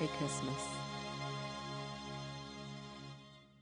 Merry Christmas.